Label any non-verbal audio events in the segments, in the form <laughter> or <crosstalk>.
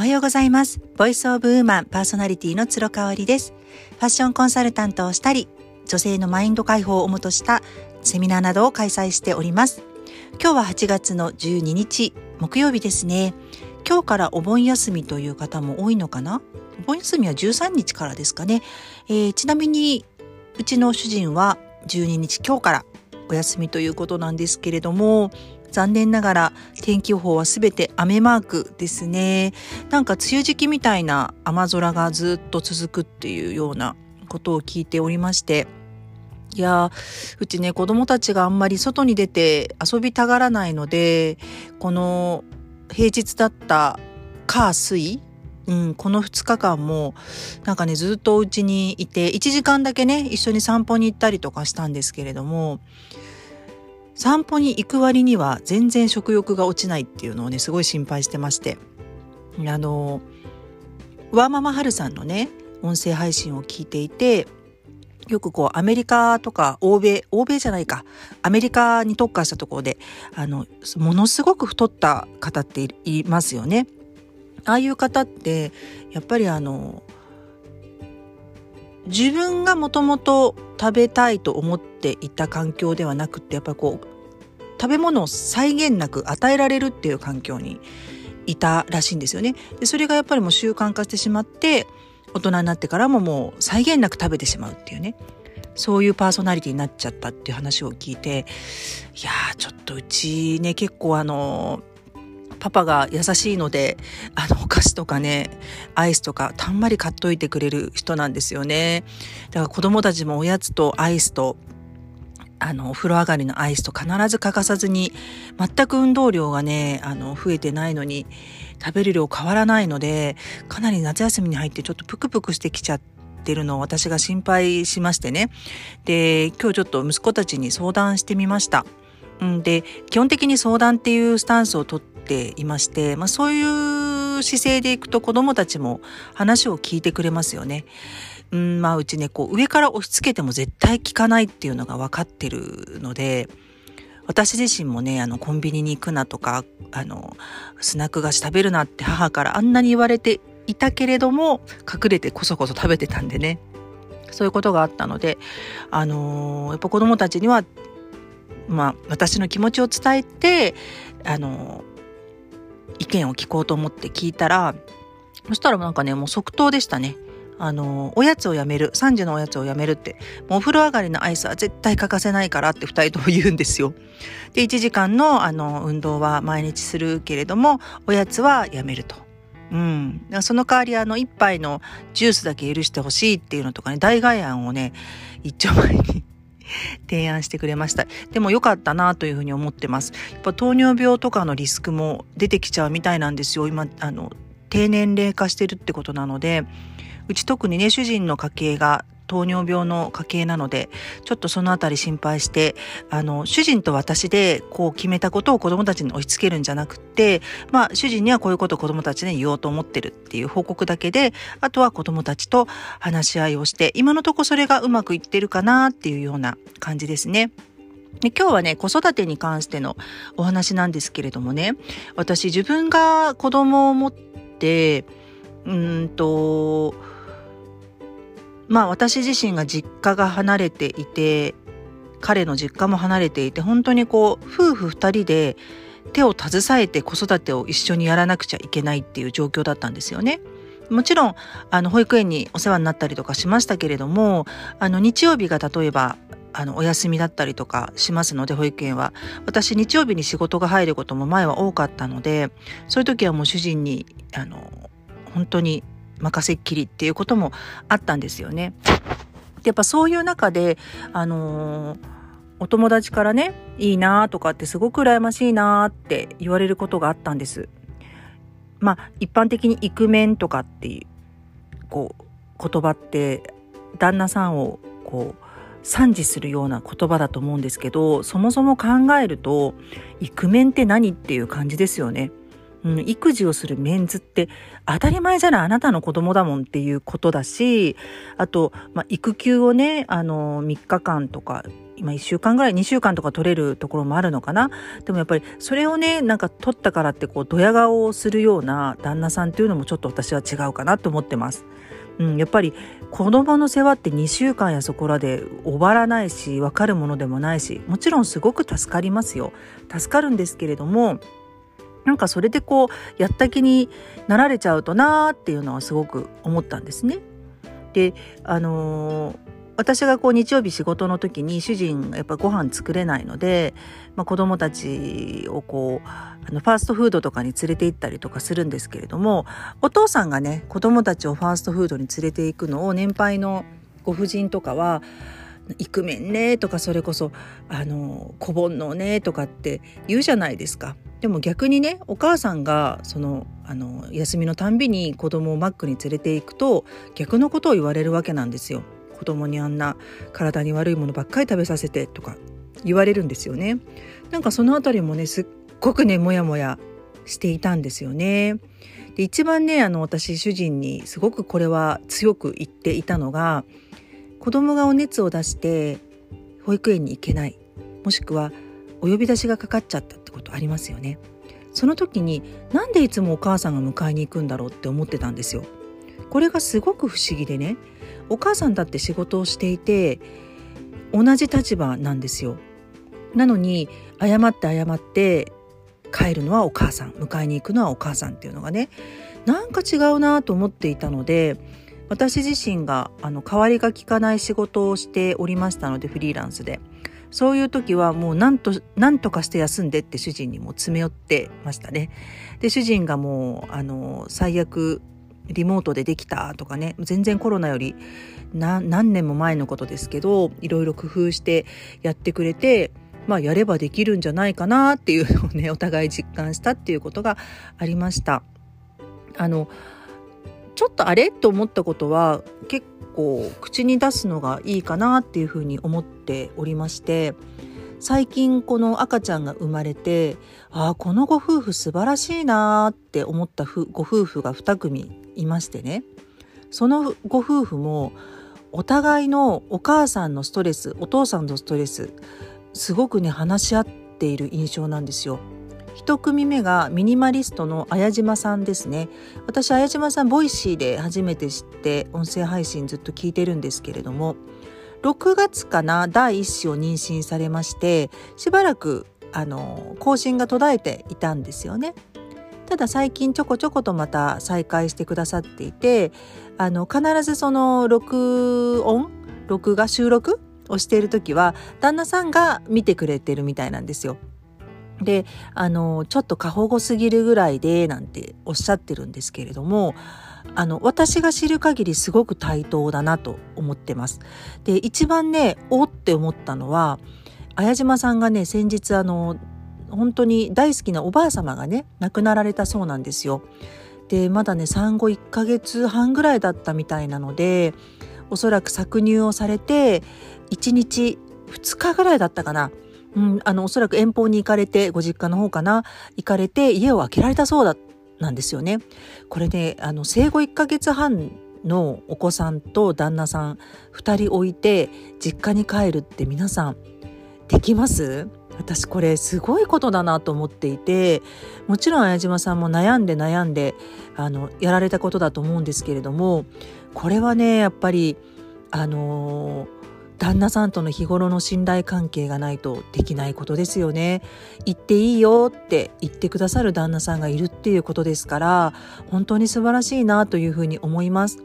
おはようございます。ボイスオブウーマンパーソナリティの鶴香織です。ファッションコンサルタントをしたり、女性のマインド解放を主としたセミナーなどを開催しております。今日は8月の12日、木曜日ですね。今日からお盆休みという方も多いのかな？お盆休みは13日からですかね。えー、ちなみに、うちの主人は12日今日からお休みということなんですけれども、残念ながら天気予報はすべて雨マークですね。なんか梅雨時期みたいな雨空がずっと続くっていうようなことを聞いておりまして、いやうちね子供たちがあんまり外に出て遊びたがらないのでこの平日だった火水うん、この2日間もなんかねずっとお家にいて1時間だけね一緒に散歩に行ったりとかしたんですけれども散歩に行く割には全然食欲が落ちないっていうのをねすごい心配してましてあのワーママハルさんのね音声配信を聞いていてよくこうアメリカとか欧米欧米じゃないかアメリカに特化したところであのものすごく太った方っていますよね。ああいう方ってやっぱりあの自分がもともと食べたいと思っていた環境ではなくってやっぱこう食べ物を際限なく与えられるっていう環境にいたらしいんですよね。でそれがやっぱりもう習慣化してしまって大人になってからももう際限なく食べてしまうっていうねそういうパーソナリティになっちゃったっていう話を聞いていやーちょっとうちね結構あのパパが優しいのであのお菓子とかねアイスとかたんまり買っといてくれる人なんですよねだから子供たちもおやつとアイスとあのお風呂上がりのアイスと必ず欠かさずに全く運動量がねあの増えてないのに食べる量変わらないのでかなり夏休みに入ってちょっとプクプクしてきちゃってるのを私が心配しましてねで今日ちょっと息子たちに相談してみました。んで基本的に相談っていうスタンスをとっていまして、まあ、そういう姿勢でいくと子どもたちも話を聞いてくれますよね。うんまあうちねこう上から押し付けても絶対効かないっていうのが分かってるので私自身もねあのコンビニに行くなとかあのスナック菓子食べるなって母からあんなに言われていたけれども隠れてこそこそ食べてたんでねそういうことがあったのであのー、やっぱ子どもたちにはまあ私の気持ちを伝えてあのー、意見を聞こうと思って聞いたらそしたらなんかねもう即答でしたね。あの、おやつをやめる、3時のおやつをやめるって、もうお風呂上がりのアイスは絶対欠かせないからって2人とも言うんですよ。で、1時間のあの運動は毎日するけれども、おやつはやめると。うん。その代わりあの、一杯のジュースだけ許してほしいっていうのとかね、大概案をね、一丁前に <laughs> 提案してくれました。でも良かったなというふうに思ってます。やっぱ糖尿病とかのリスクも出てきちゃうみたいなんですよ。今、あの、低年齢化してるってことなので、うち特にね主人の家系が糖尿病の家系なのでちょっとそのあたり心配してあの主人と私でこう決めたことを子どもたちに押し付けるんじゃなくてまあ主人にはこういうことを子どもたちに言おうと思ってるっていう報告だけであとは子どもたちと話し合いをして今のとこそれがうまくいってるかなっていうような感じですね。で今日はね子育てに関してのお話なんですけれどもね私自分が子供を持ってうんとまあ私自身が実家が離れていて彼の実家も離れていて本当にこう夫婦2人で手を携えて子育てを一緒にやらなくちゃいけないっていう状況だったんですよね。もちろんあの保育園にお世話になったりとかしましたけれどもあの日曜日が例えばあのお休みだったりとかしますので保育園は私日曜日に仕事が入ることも前は多かったのでそういう時はもう主人にあの本当に任せっきりっていうこともあったんですよね。でやっぱそういう中であのー、お友達からねいいなとかってすごく羨ましいなって言われることがあったんです。まあ一般的にイクメンとかっていうこう言葉って旦那さんをこう賛辞するような言葉だと思うんですけどそもそも考えるとイクメンって何っていう感じですよね。うん、育児をするメンズって当たり前じゃないあなたの子供だもんっていうことだしあと、まあ、育休をねあの3日間とか今1週間ぐらい2週間とか取れるところもあるのかなでもやっぱりそれをねなんか取ったからってこうドヤ顔をするような旦那さんっていうのもちょっと私は違うかなと思ってます。うん、やっぱり子供の世話って2週間やそこらで終わらないし分かるものでもないしもちろんすごく助かりますよ助かるんですけれどもなんかそれでこうやった気になられちゃうとなーっていうのはすごく思ったんですね。であのー、私がこう日曜日仕事の時に主人やっぱご飯作れないので、まあ、子供たちをこうあのファーストフードとかに連れて行ったりとかするんですけれどもお父さんがね子供たちをファーストフードに連れて行くのを年配のご婦人とかはイクメンねとかそれこそあの小煩悩ねとかって言うじゃないですか。でも逆にねお母さんがそのあの休みのたんびに子供をマックに連れていくと逆のことを言われるわけなんですよ。子供にあんな体に悪いものばっかり食べさせてとか言われるんですよね。なんかそのあたりもねすっごくねモヤモヤしていたんですよね。で一番ねあの私主人にすごくこれは強く言っていたのが子供がお熱を出して保育園に行けないもしくはお呼び出しがかかっちゃったってことありますよね。その時になんでいつもお母さんが迎えに行くんだろうって思ってたんですよ。これがすごく不思議でねお母さんだって仕事をしていて同じ立場なんですよ。なのに謝って謝って帰るのはお母さん迎えに行くのはお母さんっていうのがねなんか違うなと思っていたので私自身があの代わりが利かない仕事をしておりましたのでフリーランスでそういう時はもう何と何とかして休んでって主人にも詰め寄ってましたね。で主人がもうあの最悪リモートでできたとかね全然コロナより何年も前のことですけどいろいろ工夫してやってくれてまあやればできるんじゃないかなっていうのをねお互い実感したっていうことがありました。あのちょっとあれ？と思ったことは結構口に出すのがいいかなっていうふうに思っておりまして最近この赤ちゃんが生まれてああこのご夫婦素晴らしいなって思ったご夫婦が2組いましてねそのご夫婦もお互いのお母さんのストレスお父さんのストレスすごくね話し合っている印象なんですよ。1組目がミニマリストの綾島さんですね私綾島さんボイシーで初めて知って音声配信ずっと聞いてるんですけれども6月かな第1子を妊娠されましてしばらくあの更新が途絶えていたんですよね。ただ最近ちょこちょことまた再開してくださっていてあの必ずその録音録画収録をしている時は旦那さんが見てくれてるみたいなんですよ。であのちょっと過保護すぎるぐらいでなんておっしゃってるんですけれどもあの私が知る限りすごく対等だなと思ってます。で一番ねおって思ったのは綾島さんがね先日あの本当に大好きなおばあ様がね亡くなられたそうなんですよ。でまだね産後1ヶ月半ぐらいだったみたいなのでおそらく搾乳をされて1日2日ぐらいだったかなうん、あの、おそらく遠方に行かれて、ご実家の方かな、行かれて、家を開けられたそうだ、なんですよね。これね、あの、生後1ヶ月半のお子さんと旦那さん、2人置いて、実家に帰るって皆さん、できます？私これすごいことだなと思っていてもちろん綾島さんも悩んで悩んであのやられたことだと思うんですけれどもこれはねやっぱりあのー旦那さんとの日頃の信頼関係がないとできないことですよね。言っていいよって言ってくださる旦那さんがいるっていうことですから本当に素晴らしいなというふうに思います。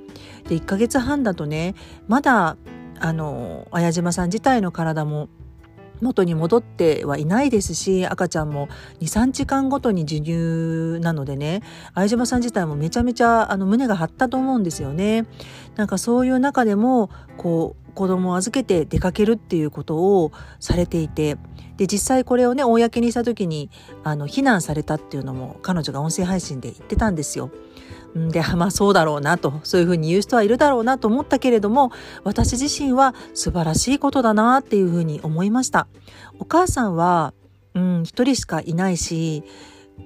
で1ヶ月半だとねまだあの綾島さん自体の体も元に戻ってはいないですし赤ちゃんも23時間ごとに授乳なのでね相島さん自体もめちゃめちゃあの胸が張ったと思うんですよね。なんかそういう中でもこう子供を預けて出かけるっていうことをされていてで実際これをね公にした時にあの非難されたっていうのも彼女が音声配信で言ってたんですよ。でまあそうだろうなとそういうふうに言う人はいるだろうなと思ったけれども私自身は素晴らしいことだなっていうふうに思いました。お母さんはうん一人しかいないし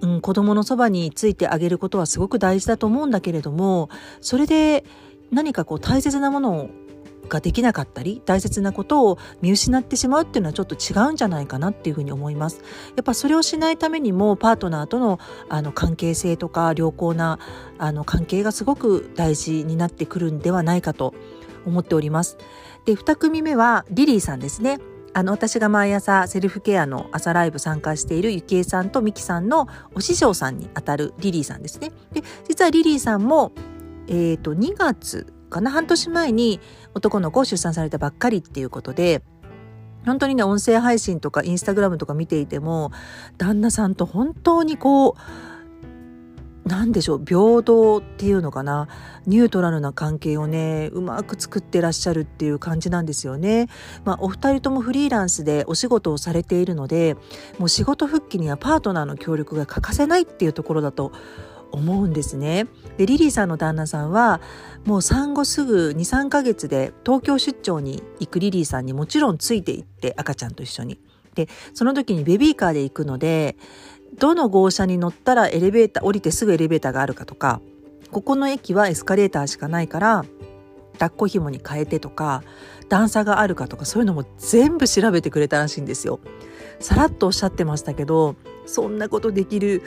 うん、子供のそばについてあげることはすごく大事だと思うんだけれどもそれで何かこう大切なものをができなかったり大切なことを見失ってしまうっていうのはちょっと違うんじゃないかなっていうふうに思います。やっぱそれをしないためにもパートナーとのあの関係性とか良好なあの関係がすごく大事になってくるんではないかと思っております。で2組目はリリーさんですね。あの私が毎朝セルフケアの朝ライブ参加しているゆきえさんとみきさんのお師匠さんにあたるリリーさんですね。で実はリリーさんも、えーと、2月かな半年前に男の子を出産されたばっかりっていうことで本当にね音声配信とかインスタグラムとか見ていても旦那さんと本当にこう何でしょう平等っていうのかなニュートラルな関係をねうまく作ってらっしゃるっていう感じなんですよね。まあ、お二人ともフリーランスでお仕事をされているのでもう仕事復帰にはパートナーの協力が欠かせないっていうところだと思うんですね。でリリーさんの旦那さんはもう産後すぐ23ヶ月で東京出張に行くリリーさんにもちろんついていって赤ちゃんと一緒に。でその時にベビーカーで行くのでどの号車に乗ったらエレベーター降りてすぐエレベーターがあるかとかここの駅はエスカレーターしかないから抱っこ紐に変えてとか段差があるかとかそういうのも全部調べてくれたらしいんですよ。さらっとおっしゃってましたけどそんなことできる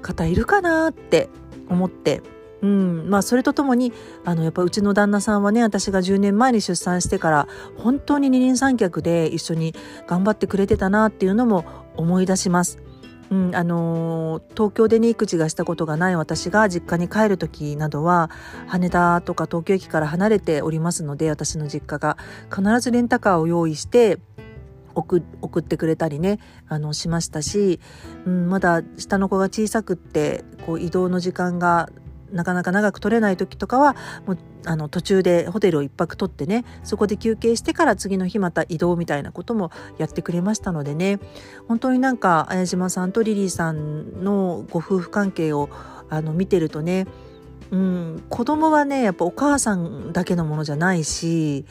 方いるかなって思って。うん。まあそれとともにあのやっぱうちの旦那さんはね私が10年前に出産してから本当に二人三脚で一緒に頑張ってくれてたなっていうのも思い出します。うん。あのー、東京でね育児がしたことがない私が実家に帰る時などは羽田とか東京駅から離れておりますので私の実家が。必ずレンタカーを用意して送ってくれたりねあのしましたし、うん、まだ下の子が小さくってこう移動の時間がなかなか長く取れない時とかはもうあの途中でホテルを1泊取ってねそこで休憩してから次の日また移動みたいなこともやってくれましたのでね。本当になんか綾島さんとリリーさんのご夫婦関係をあの見てるとね、うん、子供はねやっぱお母さんだけのものじゃないし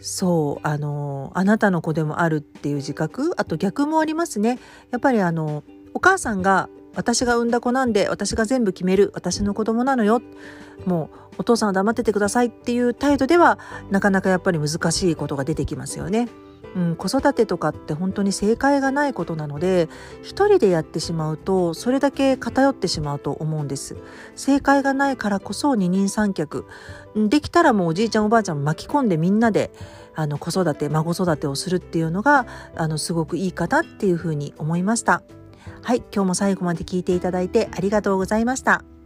そうあのあなたの子でもあるっていう自覚？あと逆もありますね。やっぱりあのお母さんが私が産んだ子なんで私が全部決める私の子供なのよ。もうお父さんは黙っててくださいっていう態度ではなかなかやっぱり難しいことが出てきますよね。うん、子育てとかって本当に正解がないことなので一人でやってしまうとそれだけ偏ってしまうと思うんです。正解がないからこそ二人三脚。できたらもうおじいちゃんおばあちゃん巻き込んでみんなであの子育て孫育てをするっていうのがあのすごくいいかなっていうふうに思いました。はい今日も最後まで聞いていただいてありがとうございました。